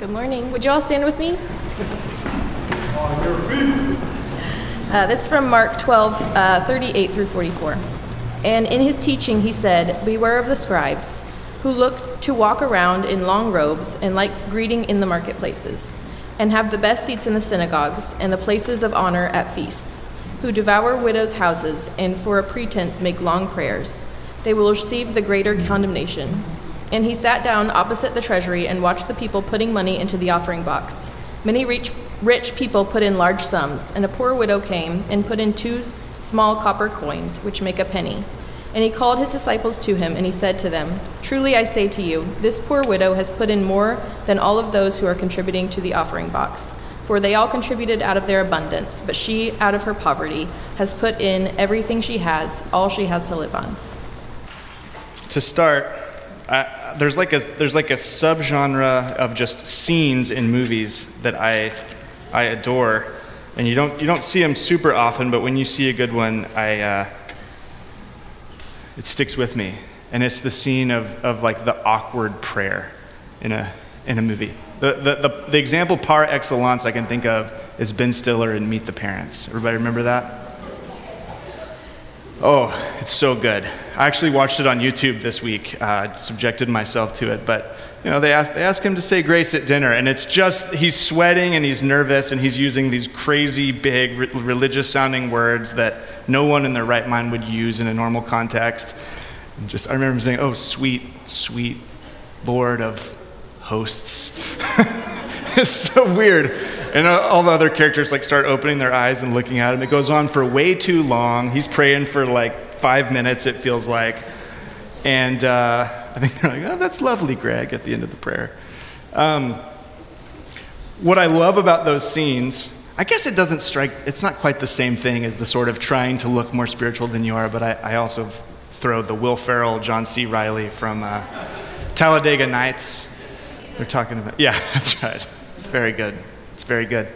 Good morning. Would you all stand with me? Uh, this is from Mark 12, uh, 38 through 44. And in his teaching, he said, Beware of the scribes, who look to walk around in long robes and like greeting in the marketplaces, and have the best seats in the synagogues and the places of honor at feasts, who devour widows' houses and for a pretense make long prayers. They will receive the greater condemnation. And he sat down opposite the treasury and watched the people putting money into the offering box. Many rich, rich people put in large sums, and a poor widow came and put in two small copper coins, which make a penny. And he called his disciples to him, and he said to them, Truly I say to you, this poor widow has put in more than all of those who are contributing to the offering box. For they all contributed out of their abundance, but she, out of her poverty, has put in everything she has, all she has to live on. to start, I, there's like a there's like a subgenre of just scenes in movies that I I adore, and you don't you don't see them super often, but when you see a good one, I uh, it sticks with me, and it's the scene of, of like the awkward prayer in a in a movie. The, the, the, the example par excellence I can think of is Ben Stiller in Meet the Parents. Everybody remember that? Oh, it's so good. I actually watched it on YouTube this week, uh, subjected myself to it. But, you know, they ask, they ask him to say grace at dinner, and it's just, he's sweating and he's nervous and he's using these crazy, big, re- religious sounding words that no one in their right mind would use in a normal context. And just, I remember him saying, oh, sweet, sweet Lord of hosts. it's so weird. And all the other characters like start opening their eyes and looking at him. It goes on for way too long. He's praying for like five minutes, it feels like. And uh, I think they're like, oh, that's lovely, Greg, at the end of the prayer. Um, what I love about those scenes, I guess it doesn't strike, it's not quite the same thing as the sort of trying to look more spiritual than you are, but I, I also throw the Will Ferrell, John C. Reilly from uh, Talladega Nights. They're talking about, yeah, that's right. It's very good. It's very good.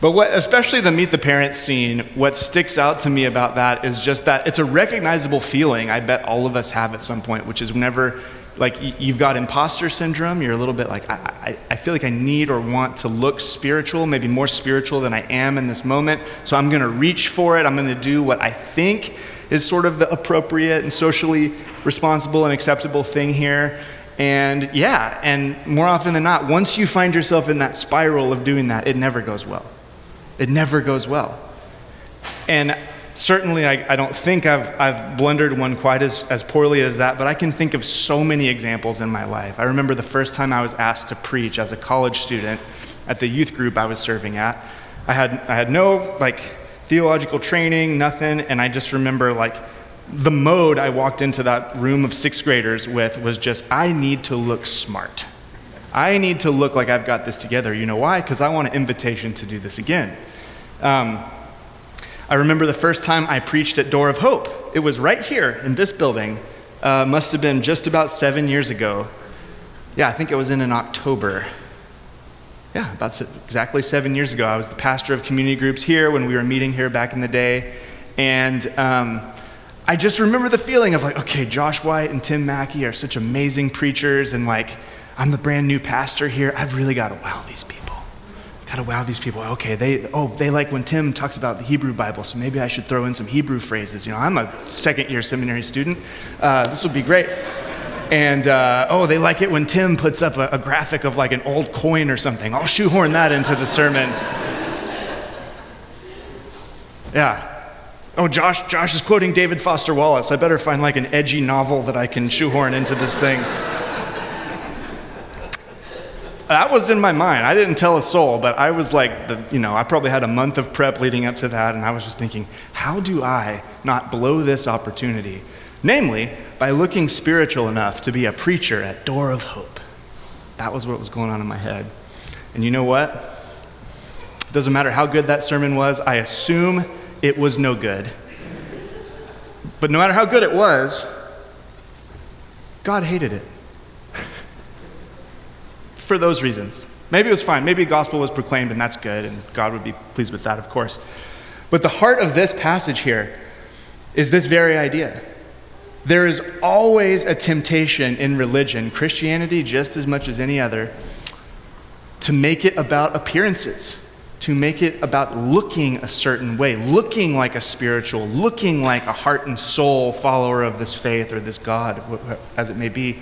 But what, especially the meet the parents scene, what sticks out to me about that is just that it's a recognizable feeling I bet all of us have at some point, which is whenever, like, you've got imposter syndrome, you're a little bit like, I, I, I feel like I need or want to look spiritual, maybe more spiritual than I am in this moment, so I'm going to reach for it. I'm going to do what I think is sort of the appropriate and socially responsible and acceptable thing here. And yeah, and more often than not, once you find yourself in that spiral of doing that, it never goes well. It never goes well. And certainly, I, I don't think I've, I've blundered one quite as, as poorly as that, but I can think of so many examples in my life. I remember the first time I was asked to preach as a college student at the youth group I was serving at. I had, I had no like theological training, nothing, and I just remember like the mode I walked into that room of sixth graders with was just, I need to look smart. I need to look like I've got this together. You know why? Because I want an invitation to do this again. Um, I remember the first time I preached at Door of Hope. It was right here in this building. Uh, must have been just about seven years ago. Yeah, I think it was in an October. Yeah, about exactly seven years ago. I was the pastor of community groups here when we were meeting here back in the day. And um, I just remember the feeling of like, okay, Josh White and Tim Mackie are such amazing preachers, and like, I'm the brand new pastor here. I've really got to wow these people. Got to wow these people. Okay, they oh they like when Tim talks about the Hebrew Bible, so maybe I should throw in some Hebrew phrases. You know, I'm a second year seminary student. Uh, this will be great. And uh, oh, they like it when Tim puts up a, a graphic of like an old coin or something. I'll shoehorn that into the sermon. Yeah. Oh, Josh, Josh is quoting David Foster Wallace. I better find like an edgy novel that I can shoehorn into this thing. that was in my mind. I didn't tell a soul, but I was like, the, you know, I probably had a month of prep leading up to that, and I was just thinking, how do I not blow this opportunity? Namely, by looking spiritual enough to be a preacher at Door of Hope. That was what was going on in my head. And you know what? It doesn't matter how good that sermon was, I assume it was no good. But no matter how good it was, God hated it. For those reasons. Maybe it was fine. Maybe the gospel was proclaimed, and that's good, and God would be pleased with that, of course. But the heart of this passage here is this very idea. There is always a temptation in religion, Christianity just as much as any other, to make it about appearances, to make it about looking a certain way, looking like a spiritual, looking like a heart and soul follower of this faith or this God, as it may be,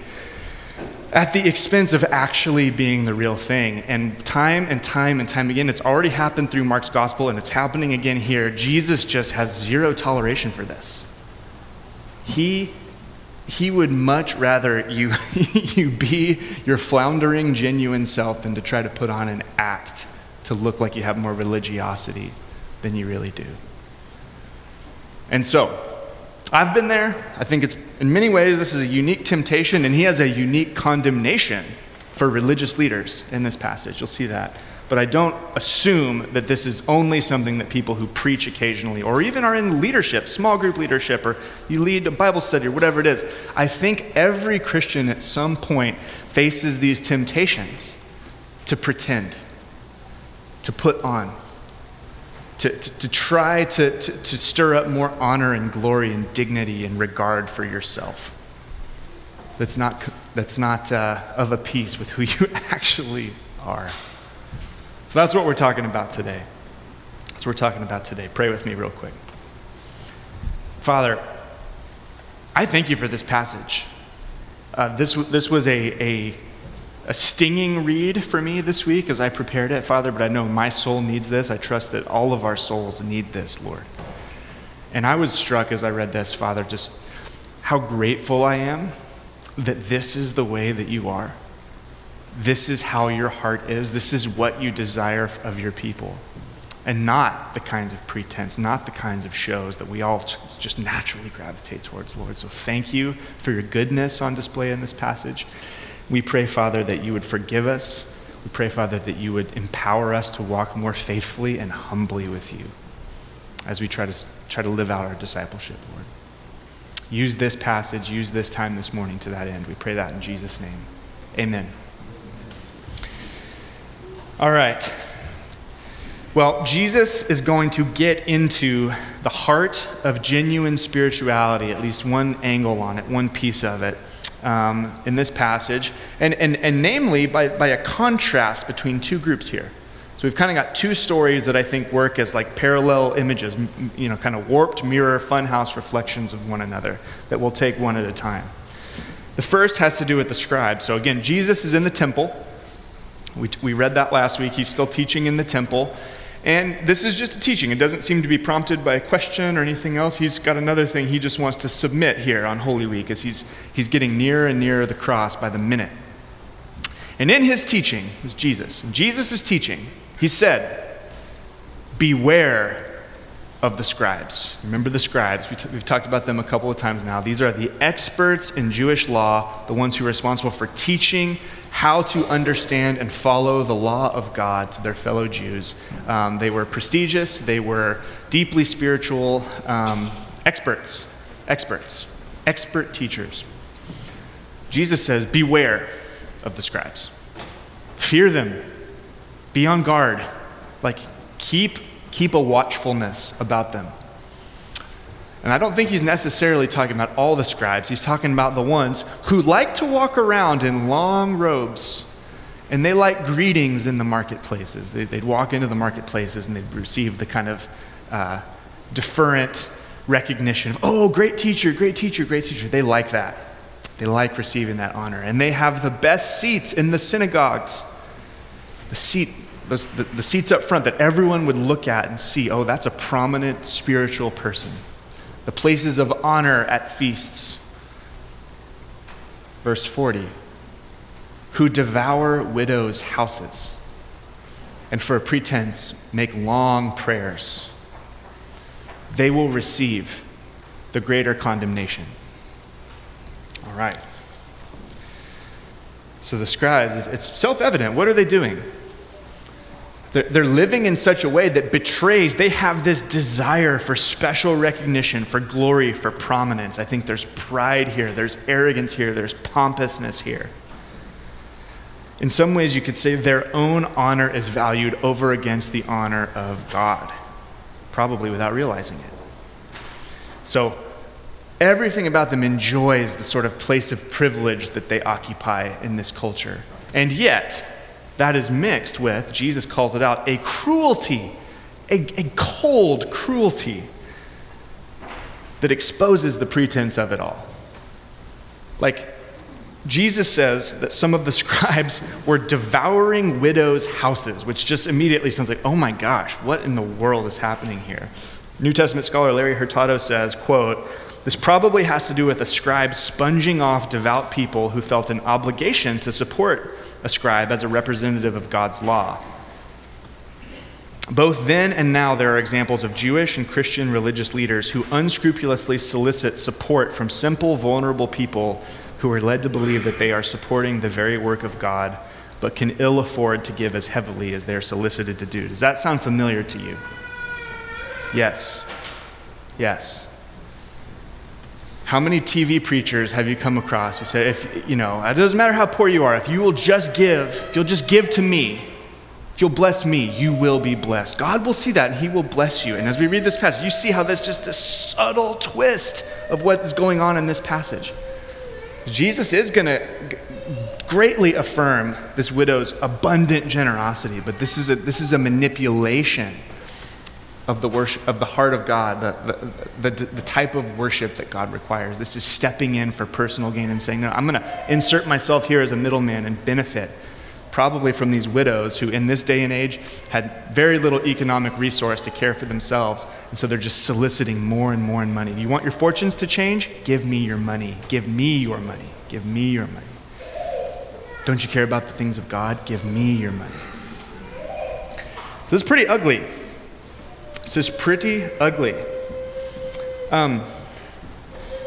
at the expense of actually being the real thing. And time and time and time again, it's already happened through Mark's gospel and it's happening again here. Jesus just has zero toleration for this. He he would much rather you, you be your floundering, genuine self than to try to put on an act to look like you have more religiosity than you really do. And so, I've been there. I think it's, in many ways, this is a unique temptation, and he has a unique condemnation for religious leaders in this passage. You'll see that but I don't assume that this is only something that people who preach occasionally or even are in leadership, small group leadership, or you lead a Bible study or whatever it is. I think every Christian at some point faces these temptations to pretend, to put on, to, to, to try to, to, to stir up more honor and glory and dignity and regard for yourself. That's not, that's not uh, of a piece with who you actually are. So that's what we're talking about today. That's what we're talking about today. Pray with me, real quick. Father, I thank you for this passage. Uh, this, this was a, a, a stinging read for me this week as I prepared it, Father, but I know my soul needs this. I trust that all of our souls need this, Lord. And I was struck as I read this, Father, just how grateful I am that this is the way that you are this is how your heart is. This is what you desire of your people. And not the kinds of pretense, not the kinds of shows that we all just naturally gravitate towards, Lord. So thank you for your goodness on display in this passage. We pray, Father, that you would forgive us. We pray, Father, that you would empower us to walk more faithfully and humbly with you as we try to, try to live out our discipleship, Lord. Use this passage, use this time this morning to that end. We pray that in Jesus' name. Amen. All right. Well, Jesus is going to get into the heart of genuine spirituality, at least one angle on it, one piece of it, um, in this passage, and, and, and namely by, by a contrast between two groups here. So we've kind of got two stories that I think work as like parallel images, you know, kind of warped mirror funhouse reflections of one another that we'll take one at a time. The first has to do with the scribes. So again, Jesus is in the temple. We, we read that last week. He's still teaching in the temple. And this is just a teaching. It doesn't seem to be prompted by a question or anything else. He's got another thing he just wants to submit here on Holy Week as he's, he's getting nearer and nearer the cross by the minute. And in his teaching was Jesus. Jesus is teaching. He said, Beware of the scribes. Remember the scribes. We t- we've talked about them a couple of times now. These are the experts in Jewish law, the ones who are responsible for teaching how to understand and follow the law of God to their fellow Jews. Um, they were prestigious, they were deeply spiritual um, experts, experts, expert teachers. Jesus says, Beware of the scribes, fear them, be on guard. Like, keep keep a watchfulness about them. And I don't think he's necessarily talking about all the scribes. He's talking about the ones who like to walk around in long robes and they like greetings in the marketplaces. They, would walk into the marketplaces and they'd receive the kind of uh, deferent recognition of, oh, great teacher, great teacher, great teacher. They like that. They like receiving that honor. And they have the best seats in the synagogues. The seat the, the, the seats up front that everyone would look at and see, oh, that's a prominent spiritual person. The places of honor at feasts. Verse 40 who devour widows' houses and for a pretense make long prayers. They will receive the greater condemnation. All right. So the scribes, it's self evident. What are they doing? They're living in such a way that betrays, they have this desire for special recognition, for glory, for prominence. I think there's pride here, there's arrogance here, there's pompousness here. In some ways, you could say their own honor is valued over against the honor of God, probably without realizing it. So, everything about them enjoys the sort of place of privilege that they occupy in this culture. And yet, that is mixed with, Jesus calls it out, a cruelty, a, a cold cruelty that exposes the pretense of it all. Like, Jesus says that some of the scribes were devouring widows' houses, which just immediately sounds like, oh my gosh, what in the world is happening here? New Testament scholar Larry Hurtado says, quote, this probably has to do with a scribe sponging off devout people who felt an obligation to support a scribe as a representative of God's law. Both then and now, there are examples of Jewish and Christian religious leaders who unscrupulously solicit support from simple, vulnerable people who are led to believe that they are supporting the very work of God, but can ill afford to give as heavily as they are solicited to do. Does that sound familiar to you? Yes. Yes. How many TV preachers have you come across who say, if, you know, it doesn't matter how poor you are, if you will just give, if you'll just give to me, if you'll bless me, you will be blessed. God will see that and He will bless you. And as we read this passage, you see how there's just this subtle twist of what is going on in this passage. Jesus is going to greatly affirm this widow's abundant generosity, but this is a, this is a manipulation of the, worship, of the heart of God, the, the, the, the type of worship that God requires. This is stepping in for personal gain and saying, No, I'm going to insert myself here as a middleman and benefit probably from these widows who, in this day and age, had very little economic resource to care for themselves. And so they're just soliciting more and more in money. You want your fortunes to change? Give me your money. Give me your money. Give me your money. Don't you care about the things of God? Give me your money. So is pretty ugly. This is pretty ugly. Um,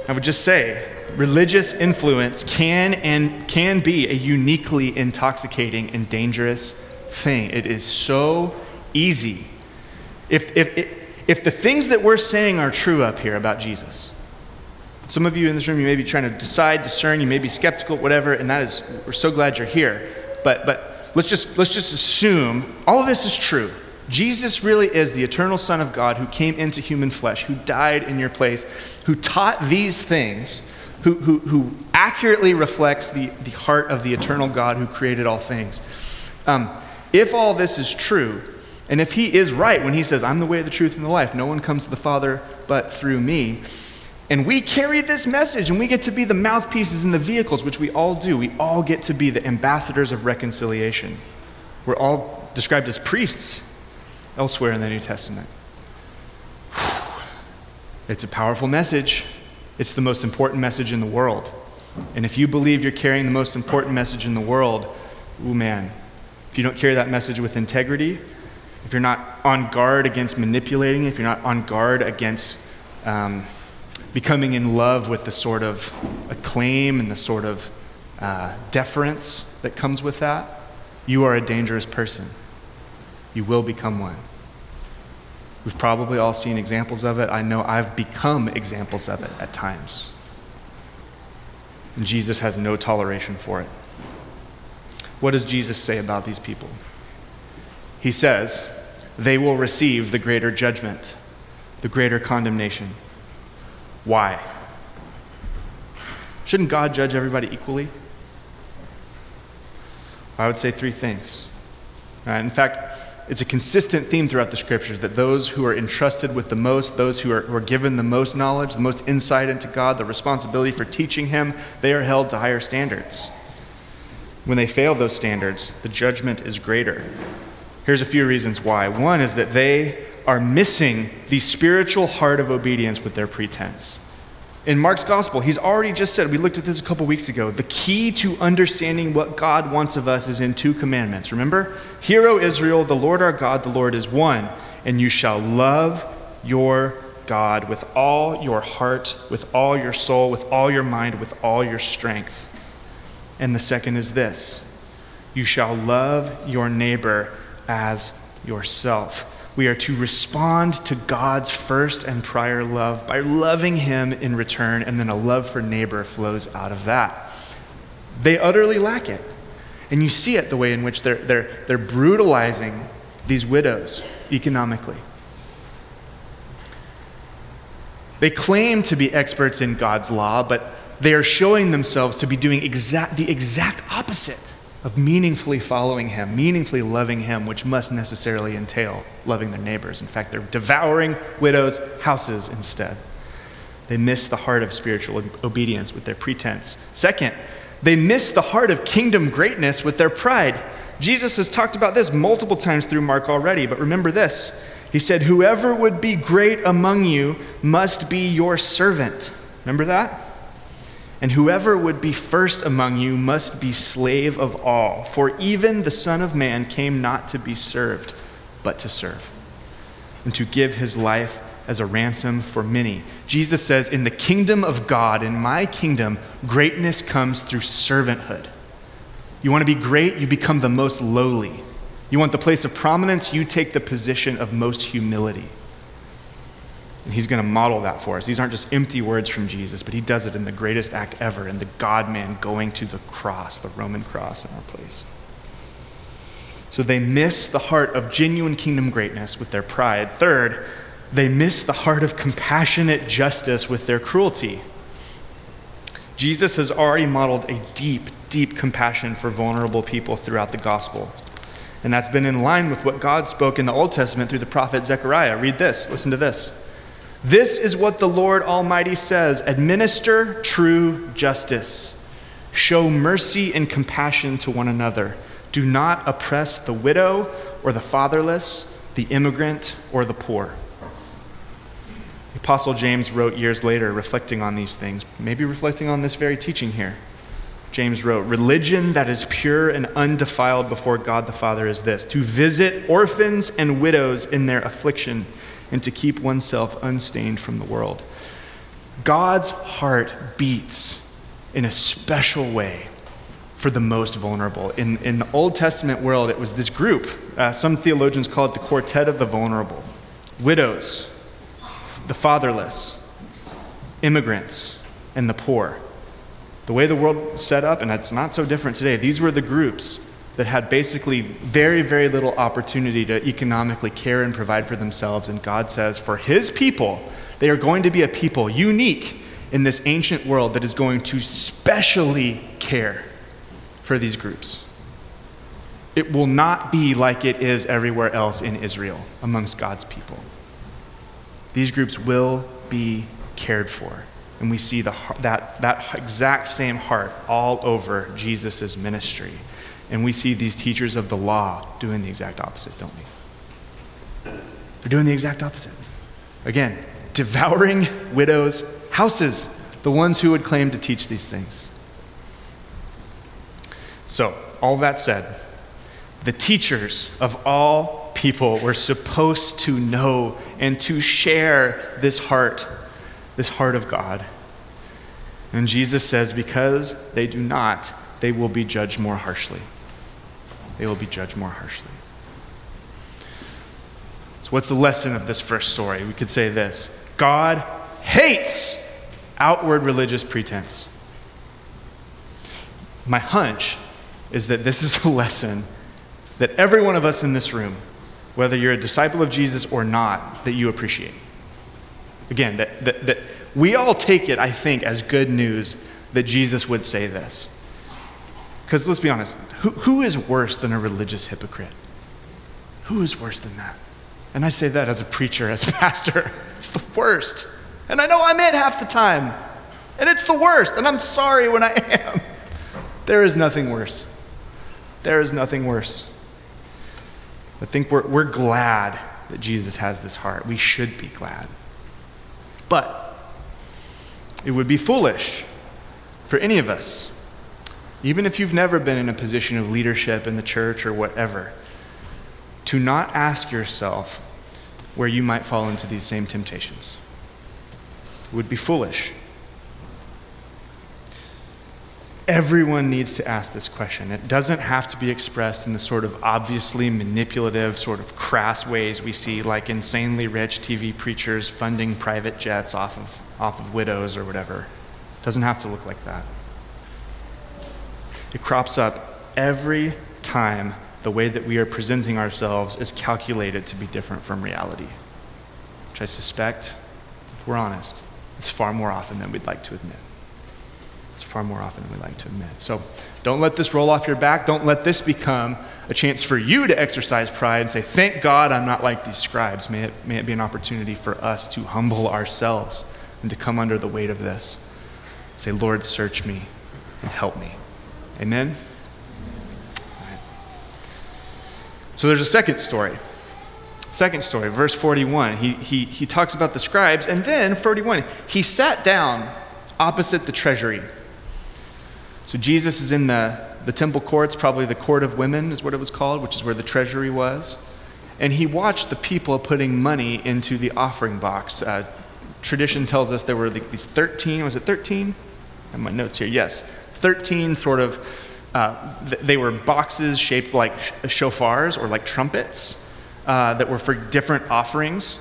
I would just say, religious influence can and can be a uniquely intoxicating and dangerous thing. It is so easy. If, if, if the things that we're saying are true up here about Jesus, some of you in this room, you may be trying to decide, discern, you may be skeptical, whatever, and that is, we're so glad you're here. But, but let's, just, let's just assume all of this is true. Jesus really is the eternal Son of God who came into human flesh, who died in your place, who taught these things who, who, who accurately reflects the, the heart of the eternal God who created all things. Um, if all this is true, and if he is right when he says, I'm the way, the truth, and the life, no one comes to the Father but through me, and we carry this message and we get to be the mouthpieces and the vehicles, which we all do, we all get to be the ambassadors of reconciliation. We're all described as priests elsewhere in the New Testament. It's a powerful message. It's the most important message in the world. And if you believe you're carrying the most important message in the world, ooh man, if you don't carry that message with integrity, if you're not on guard against manipulating, if you're not on guard against um, becoming in love with the sort of acclaim and the sort of uh, deference that comes with that, you are a dangerous person. You will become one. We've probably all seen examples of it. I know I've become examples of it at times. And Jesus has no toleration for it. What does Jesus say about these people? He says, they will receive the greater judgment, the greater condemnation. Why? Shouldn't God judge everybody equally? I would say three things. Uh, in fact, it's a consistent theme throughout the scriptures that those who are entrusted with the most, those who are, who are given the most knowledge, the most insight into God, the responsibility for teaching Him, they are held to higher standards. When they fail those standards, the judgment is greater. Here's a few reasons why. One is that they are missing the spiritual heart of obedience with their pretense. In Mark's gospel, he's already just said, we looked at this a couple weeks ago, the key to understanding what God wants of us is in two commandments. Remember? Hear, O Israel, the Lord our God, the Lord is one, and you shall love your God with all your heart, with all your soul, with all your mind, with all your strength. And the second is this you shall love your neighbor as yourself. We are to respond to God's first and prior love by loving Him in return, and then a love for neighbor flows out of that. They utterly lack it. And you see it the way in which they're, they're, they're brutalizing these widows economically. They claim to be experts in God's law, but they are showing themselves to be doing exact, the exact opposite. Of meaningfully following Him, meaningfully loving Him, which must necessarily entail loving their neighbors. In fact, they're devouring widows' houses instead. They miss the heart of spiritual obedience with their pretense. Second, they miss the heart of kingdom greatness with their pride. Jesus has talked about this multiple times through Mark already, but remember this. He said, Whoever would be great among you must be your servant. Remember that? And whoever would be first among you must be slave of all. For even the Son of Man came not to be served, but to serve, and to give his life as a ransom for many. Jesus says, In the kingdom of God, in my kingdom, greatness comes through servanthood. You want to be great, you become the most lowly. You want the place of prominence, you take the position of most humility. And he's going to model that for us. These aren't just empty words from Jesus, but he does it in the greatest act ever, in the God man going to the cross, the Roman cross in our place. So they miss the heart of genuine kingdom greatness with their pride. Third, they miss the heart of compassionate justice with their cruelty. Jesus has already modeled a deep, deep compassion for vulnerable people throughout the gospel. And that's been in line with what God spoke in the Old Testament through the prophet Zechariah. Read this, listen to this. This is what the Lord Almighty says administer true justice, show mercy and compassion to one another. Do not oppress the widow or the fatherless, the immigrant or the poor. The Apostle James wrote years later, reflecting on these things, maybe reflecting on this very teaching here. James wrote, Religion that is pure and undefiled before God the Father is this to visit orphans and widows in their affliction and to keep oneself unstained from the world. God's heart beats in a special way for the most vulnerable. In, in the Old Testament world, it was this group. Uh, some theologians call it the quartet of the vulnerable widows, the fatherless, immigrants, and the poor. The way the world set up, and it's not so different today, these were the groups that had basically very, very little opportunity to economically care and provide for themselves. And God says, for His people, they are going to be a people unique in this ancient world that is going to specially care for these groups. It will not be like it is everywhere else in Israel amongst God's people. These groups will be cared for. And we see the, that, that exact same heart all over Jesus' ministry. And we see these teachers of the law doing the exact opposite, don't we? They're doing the exact opposite. Again, devouring widows' houses, the ones who would claim to teach these things. So, all that said, the teachers of all people were supposed to know and to share this heart this heart of God. And Jesus says, because they do not, they will be judged more harshly. They will be judged more harshly. So, what's the lesson of this first story? We could say this God hates outward religious pretense. My hunch is that this is a lesson that every one of us in this room, whether you're a disciple of Jesus or not, that you appreciate. Again, that, that, that we all take it, I think, as good news that Jesus would say this. Because let's be honest, who, who is worse than a religious hypocrite? Who is worse than that? And I say that as a preacher, as a pastor. It's the worst. And I know I'm it half the time. And it's the worst. And I'm sorry when I am. There is nothing worse. There is nothing worse. I think we're, we're glad that Jesus has this heart. We should be glad. But it would be foolish for any of us, even if you've never been in a position of leadership in the church or whatever, to not ask yourself where you might fall into these same temptations. It would be foolish. Everyone needs to ask this question. It doesn't have to be expressed in the sort of obviously manipulative, sort of crass ways we see, like insanely rich TV preachers funding private jets off of, off of widows or whatever. It doesn't have to look like that. It crops up every time the way that we are presenting ourselves is calculated to be different from reality, which I suspect, if we're honest, is far more often than we'd like to admit. It's far more often than we like to admit. So don't let this roll off your back. Don't let this become a chance for you to exercise pride and say, Thank God I'm not like these scribes. May it, may it be an opportunity for us to humble ourselves and to come under the weight of this. Say, Lord, search me and help me. Amen? So there's a second story. Second story, verse 41. He, he, he talks about the scribes, and then 41, he sat down opposite the treasury. So Jesus is in the, the temple courts, probably the court of women is what it was called, which is where the treasury was. And he watched the people putting money into the offering box. Uh, tradition tells us there were these 13, was it 13? I have my notes here, yes. 13 sort of, uh, they were boxes shaped like shofars or like trumpets uh, that were for different offerings.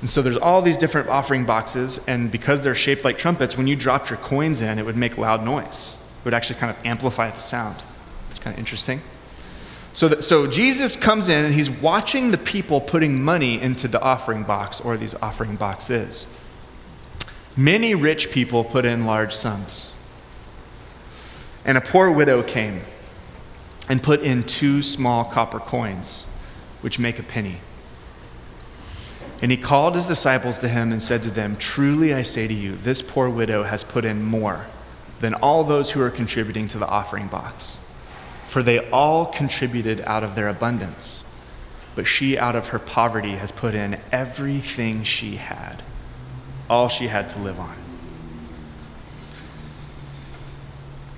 And so there's all these different offering boxes, and because they're shaped like trumpets, when you dropped your coins in, it would make loud noise. It would actually kind of amplify the sound. It's kind of interesting. So, so Jesus comes in and he's watching the people putting money into the offering box or these offering boxes. Many rich people put in large sums. And a poor widow came and put in two small copper coins, which make a penny. And he called his disciples to him and said to them, Truly I say to you, this poor widow has put in more than all those who are contributing to the offering box. For they all contributed out of their abundance, but she out of her poverty has put in everything she had, all she had to live on.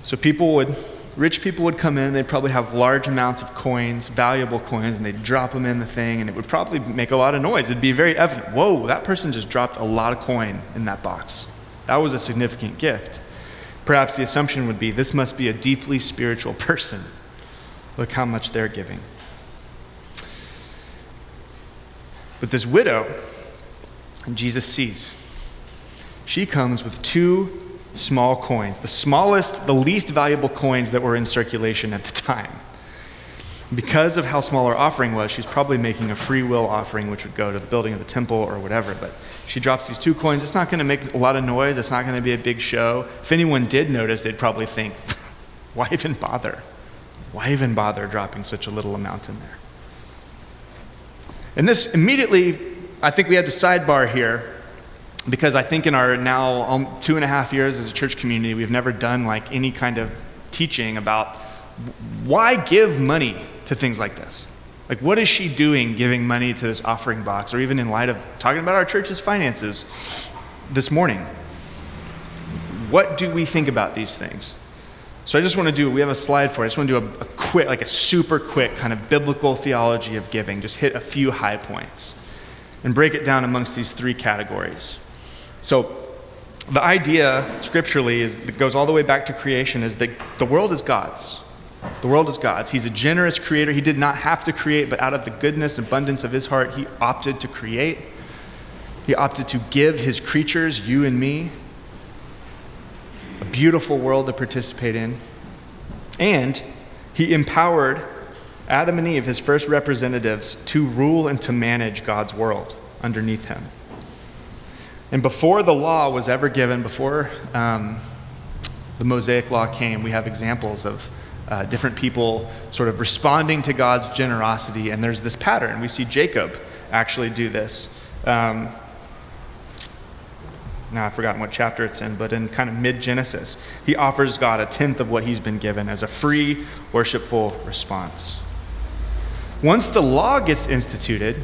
So people would, rich people would come in, they'd probably have large amounts of coins, valuable coins, and they'd drop them in the thing, and it would probably make a lot of noise. It'd be very evident whoa, that person just dropped a lot of coin in that box. That was a significant gift. Perhaps the assumption would be this must be a deeply spiritual person. Look how much they're giving. But this widow, Jesus sees, she comes with two small coins, the smallest, the least valuable coins that were in circulation at the time. Because of how small her offering was, she's probably making a free will offering, which would go to the building of the temple or whatever. But she drops these two coins. It's not going to make a lot of noise. It's not going to be a big show. If anyone did notice, they'd probably think, why even bother? Why even bother dropping such a little amount in there? And this immediately, I think we had to sidebar here because I think in our now um, two and a half years as a church community, we've never done like any kind of teaching about why give money to things like this. Like, what is she doing giving money to this offering box, or even in light of talking about our church's finances this morning? What do we think about these things? So, I just want to do, we have a slide for it. I just want to do a, a quick, like a super quick kind of biblical theology of giving, just hit a few high points and break it down amongst these three categories. So, the idea scripturally is that goes all the way back to creation is that the world is God's. The world is God's. He's a generous creator. He did not have to create, but out of the goodness and abundance of his heart, he opted to create. He opted to give his creatures, you and me, a beautiful world to participate in. And he empowered Adam and Eve, his first representatives, to rule and to manage God's world underneath him. And before the law was ever given, before um, the Mosaic law came, we have examples of uh, different people sort of responding to God's generosity. And there's this pattern. We see Jacob actually do this. Um, now I've forgotten what chapter it's in, but in kind of mid Genesis, he offers God a tenth of what he's been given as a free, worshipful response. Once the law gets instituted,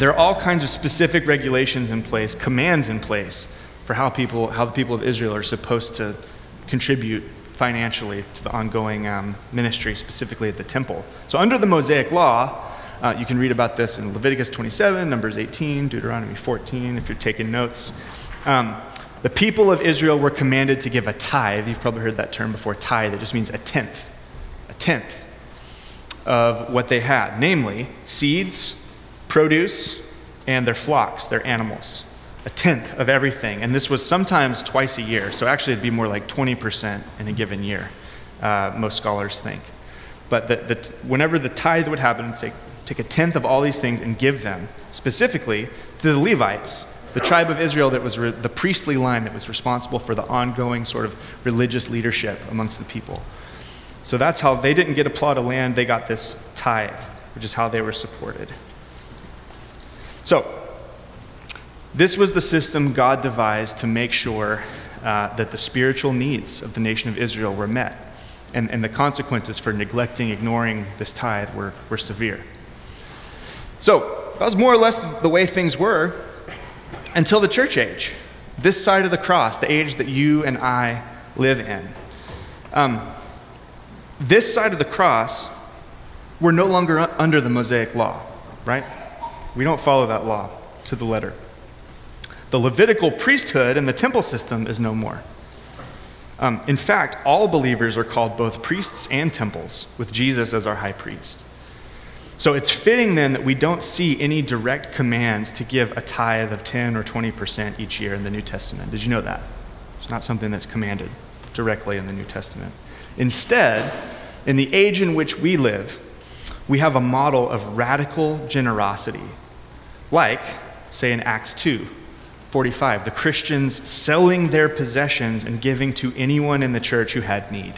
there are all kinds of specific regulations in place, commands in place for how people, how the people of Israel are supposed to contribute financially to the ongoing um, ministry, specifically at the temple. So, under the Mosaic Law, uh, you can read about this in Leviticus 27, Numbers 18, Deuteronomy 14, if you're taking notes. Um, the people of Israel were commanded to give a tithe. You've probably heard that term before tithe. It just means a tenth. A tenth of what they had, namely seeds, produce, and their flocks, their animals. A tenth of everything. And this was sometimes twice a year. So actually, it'd be more like 20% in a given year, uh, most scholars think. But the, the, whenever the tithe would happen, say, take a tenth of all these things and give them specifically to the Levites the tribe of Israel that was re- the priestly line that was responsible for the ongoing sort of religious leadership amongst the people. So that's how they didn't get a plot of land, they got this tithe, which is how they were supported. So, this was the system God devised to make sure uh, that the spiritual needs of the nation of Israel were met. And, and the consequences for neglecting, ignoring this tithe were, were severe. So, that was more or less the way things were until the church age. This side of the cross, the age that you and I live in. Um, this side of the cross, we're no longer under the Mosaic law, right? We don't follow that law to the letter. The Levitical priesthood and the temple system is no more. Um, in fact, all believers are called both priests and temples, with Jesus as our high priest. So it's fitting then that we don't see any direct commands to give a tithe of 10 or 20% each year in the New Testament. Did you know that? It's not something that's commanded directly in the New Testament. Instead, in the age in which we live, we have a model of radical generosity, like, say, in Acts 2 45, the Christians selling their possessions and giving to anyone in the church who had need.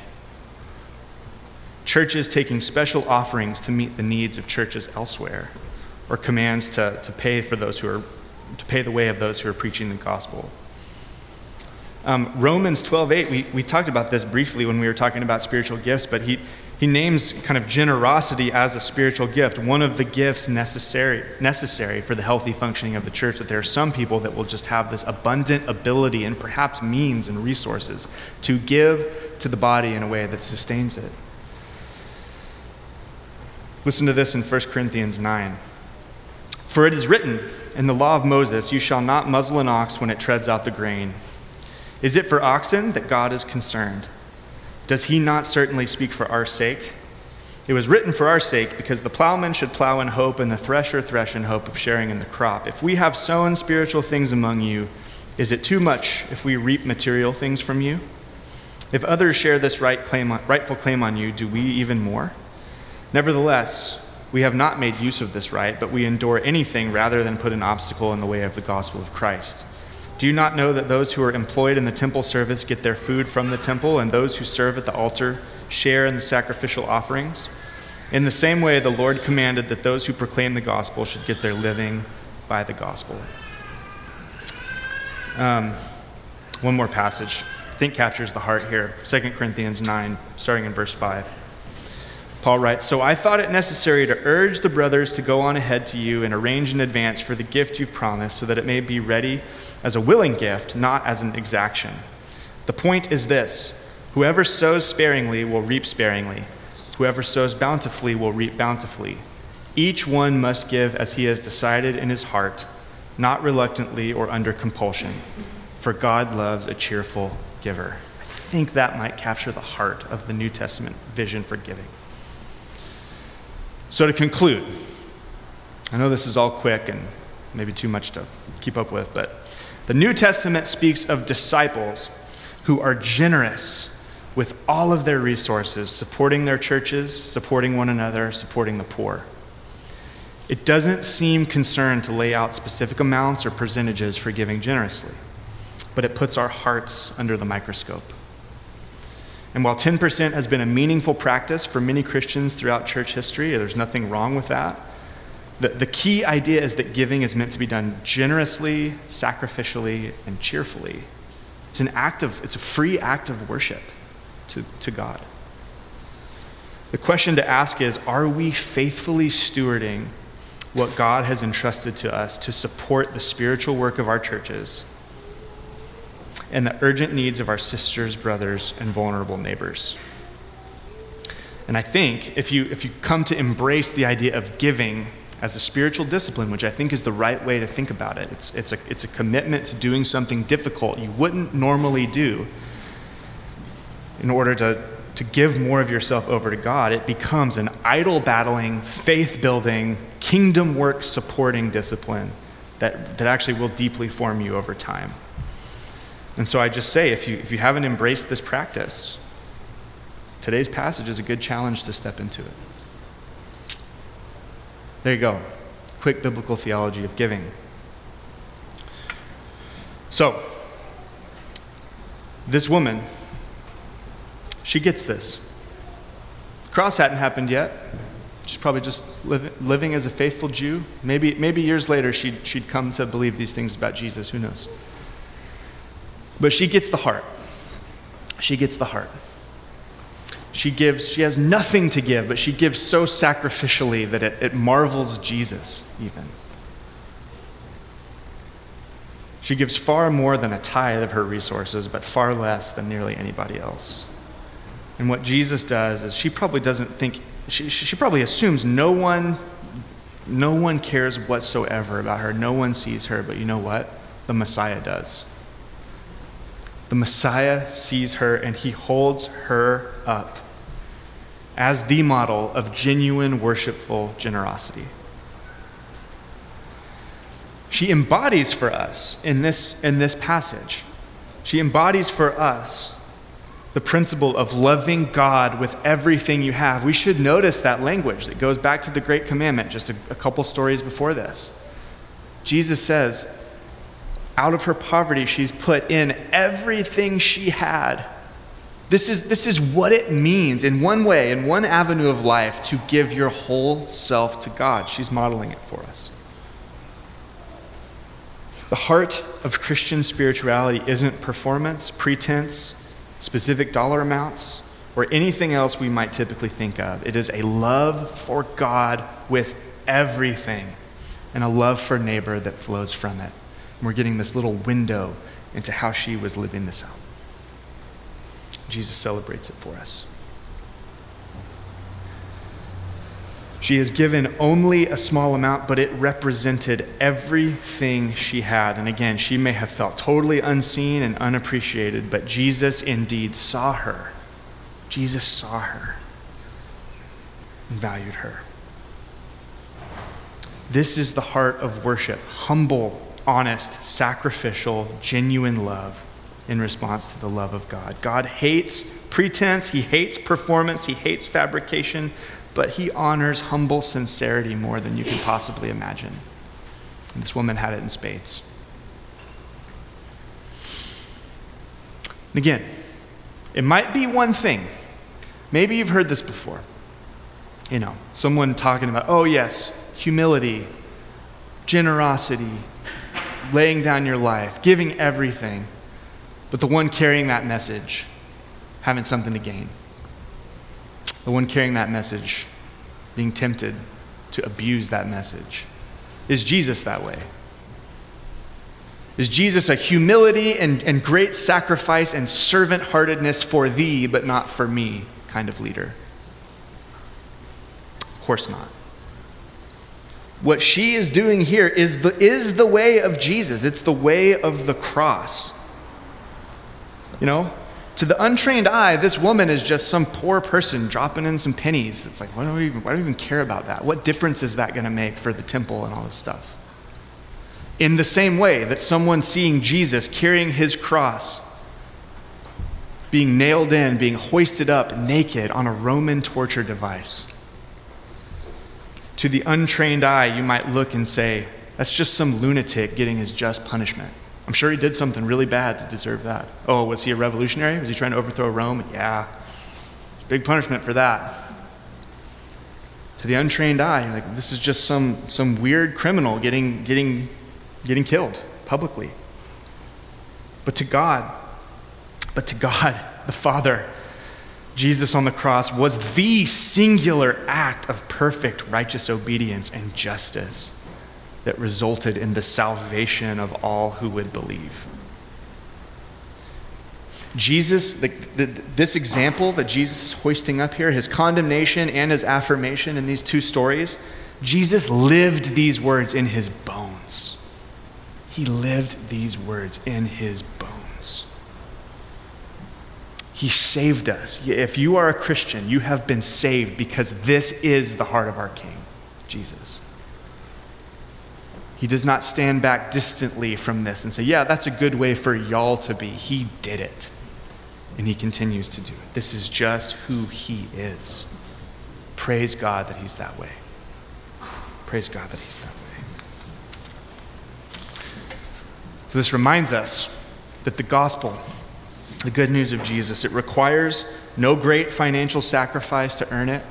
Churches taking special offerings to meet the needs of churches elsewhere, or commands to, to pay for those who are to pay the way of those who are preaching the gospel. Um, Romans 12:8, we, we talked about this briefly when we were talking about spiritual gifts, but he, he names kind of generosity as a spiritual gift, one of the gifts necessary, necessary for the healthy functioning of the church. That there are some people that will just have this abundant ability and perhaps means and resources to give to the body in a way that sustains it. Listen to this in 1 Corinthians 9. For it is written in the law of Moses, You shall not muzzle an ox when it treads out the grain. Is it for oxen that God is concerned? Does he not certainly speak for our sake? It was written for our sake because the plowman should plow in hope and the thresher thresh in hope of sharing in the crop. If we have sown spiritual things among you, is it too much if we reap material things from you? If others share this right claim rightful claim on you, do we even more? Nevertheless, we have not made use of this right, but we endure anything rather than put an obstacle in the way of the gospel of Christ. Do you not know that those who are employed in the temple service get their food from the temple, and those who serve at the altar share in the sacrificial offerings? In the same way, the Lord commanded that those who proclaim the gospel should get their living by the gospel. Um, one more passage, I think captures the heart here 2 Corinthians 9, starting in verse 5. Paul writes So I thought it necessary to urge the brothers to go on ahead to you and arrange in advance for the gift you've promised, so that it may be ready as a willing gift, not as an exaction. The point is this whoever sows sparingly will reap sparingly, whoever sows bountifully will reap bountifully. Each one must give as he has decided in his heart, not reluctantly or under compulsion, for God loves a cheerful giver. I think that might capture the heart of the New Testament vision for giving. So, to conclude, I know this is all quick and maybe too much to keep up with, but the New Testament speaks of disciples who are generous with all of their resources, supporting their churches, supporting one another, supporting the poor. It doesn't seem concerned to lay out specific amounts or percentages for giving generously, but it puts our hearts under the microscope. And while 10% has been a meaningful practice for many Christians throughout church history, there's nothing wrong with that. The, the key idea is that giving is meant to be done generously, sacrificially, and cheerfully. It's an act of, it's a free act of worship to, to God. The question to ask is are we faithfully stewarding what God has entrusted to us to support the spiritual work of our churches and the urgent needs of our sisters, brothers, and vulnerable neighbors? And I think if you, if you come to embrace the idea of giving as a spiritual discipline, which I think is the right way to think about it. It's, it's, a, it's a commitment to doing something difficult you wouldn't normally do in order to, to give more of yourself over to God. It becomes an idol battling, faith building, kingdom work supporting discipline that, that actually will deeply form you over time. And so I just say if you, if you haven't embraced this practice, today's passage is a good challenge to step into it. There you go. Quick biblical theology of giving. So, this woman, she gets this. Cross hadn't happened yet. She's probably just living as a faithful Jew. Maybe, maybe years later she'd, she'd come to believe these things about Jesus. Who knows? But she gets the heart. She gets the heart. She gives, she has nothing to give, but she gives so sacrificially that it, it marvels Jesus, even. She gives far more than a tithe of her resources, but far less than nearly anybody else. And what Jesus does is she probably doesn't think, she, she probably assumes no one, no one cares whatsoever about her. No one sees her, but you know what? The Messiah does. The Messiah sees her and he holds her up as the model of genuine worshipful generosity she embodies for us in this, in this passage. She embodies for us the principle of loving God with everything you have. We should notice that language that goes back to the Great Commandment just a, a couple stories before this. Jesus says, out of her poverty, she's put in everything she had. This is, this is what it means, in one way, in one avenue of life, to give your whole self to God. She's modeling it for us. The heart of Christian spirituality isn't performance, pretense, specific dollar amounts, or anything else we might typically think of. It is a love for God with everything and a love for neighbor that flows from it. And we're getting this little window into how she was living this out. Jesus celebrates it for us. She has given only a small amount, but it represented everything she had. And again, she may have felt totally unseen and unappreciated, but Jesus indeed saw her. Jesus saw her and valued her. This is the heart of worship humble, honest, sacrificial, genuine love in response to the love of God. God hates pretense, He hates performance, He hates fabrication, but he honors humble sincerity more than you can possibly imagine. And this woman had it in spades. And again, it might be one thing. Maybe you've heard this before. You know, someone talking about, oh, yes, humility, generosity, laying down your life, giving everything. But the one carrying that message having something to gain the one carrying that message, being tempted to abuse that message. Is Jesus that way? Is Jesus a humility and, and great sacrifice and servant heartedness for thee, but not for me kind of leader? Of course not. What she is doing here is the, is the way of Jesus, it's the way of the cross. You know, to the untrained eye, this woman is just some poor person dropping in some pennies. It's like, why do we even, why do we even care about that? What difference is that going to make for the temple and all this stuff? In the same way that someone seeing Jesus carrying his cross, being nailed in, being hoisted up naked on a Roman torture device, to the untrained eye, you might look and say, that's just some lunatic getting his just punishment. I'm sure he did something really bad to deserve that. Oh, was he a revolutionary? Was he trying to overthrow Rome? Yeah. Big punishment for that. To the untrained eye, like this is just some, some weird criminal getting, getting, getting killed publicly. But to God, but to God, the Father, Jesus on the cross was the singular act of perfect righteous obedience and justice that resulted in the salvation of all who would believe. Jesus, the, the, this example that Jesus is hoisting up here, his condemnation and his affirmation in these two stories, Jesus lived these words in his bones. He lived these words in his bones. He saved us. If you are a Christian, you have been saved because this is the heart of our King, Jesus. He does not stand back distantly from this and say, Yeah, that's a good way for y'all to be. He did it. And he continues to do it. This is just who he is. Praise God that he's that way. Praise God that he's that way. So this reminds us that the gospel, the good news of Jesus, it requires no great financial sacrifice to earn it.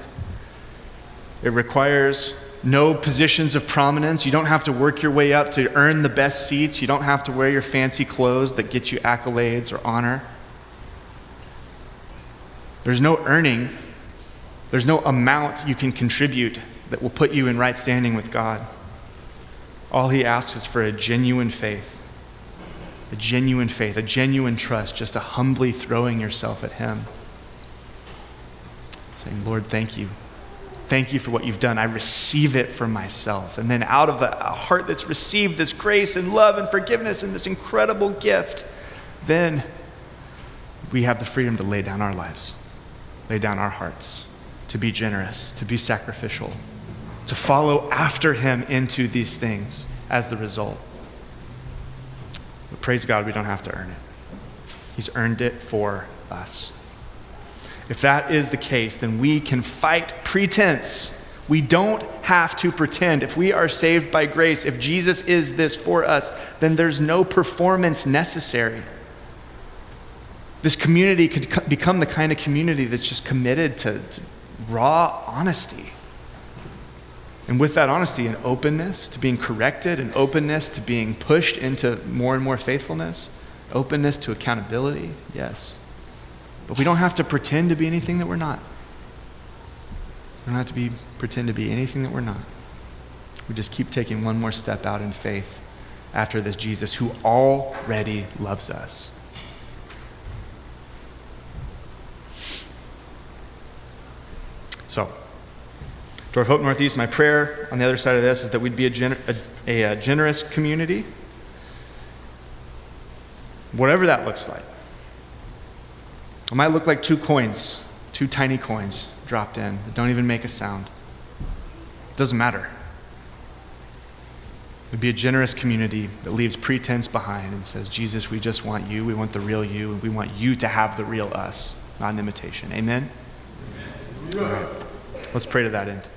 It requires no positions of prominence. You don't have to work your way up to earn the best seats. You don't have to wear your fancy clothes that get you accolades or honor. There's no earning, there's no amount you can contribute that will put you in right standing with God. All he asks is for a genuine faith a genuine faith, a genuine trust, just a humbly throwing yourself at Him. Saying, Lord, thank you. Thank you for what you've done. I receive it for myself. And then out of a heart that's received this grace and love and forgiveness and this incredible gift, then we have the freedom to lay down our lives, lay down our hearts, to be generous, to be sacrificial, to follow after Him into these things as the result. But praise God, we don't have to earn it. He's earned it for us. If that is the case, then we can fight pretense. We don't have to pretend. If we are saved by grace, if Jesus is this for us, then there's no performance necessary. This community could become the kind of community that's just committed to, to raw honesty. And with that honesty and openness to being corrected, and openness to being pushed into more and more faithfulness, openness to accountability, yes. But we don't have to pretend to be anything that we're not. We don't have to be, pretend to be anything that we're not. We just keep taking one more step out in faith after this Jesus who already loves us. So, to our Hope Northeast, my prayer on the other side of this is that we'd be a, gener- a, a generous community, whatever that looks like. It might look like two coins, two tiny coins dropped in that don't even make a sound. It doesn't matter. It would be a generous community that leaves pretense behind and says, Jesus, we just want you. We want the real you. And we want you to have the real us, not an imitation. Amen? Amen. All right. Let's pray to that end.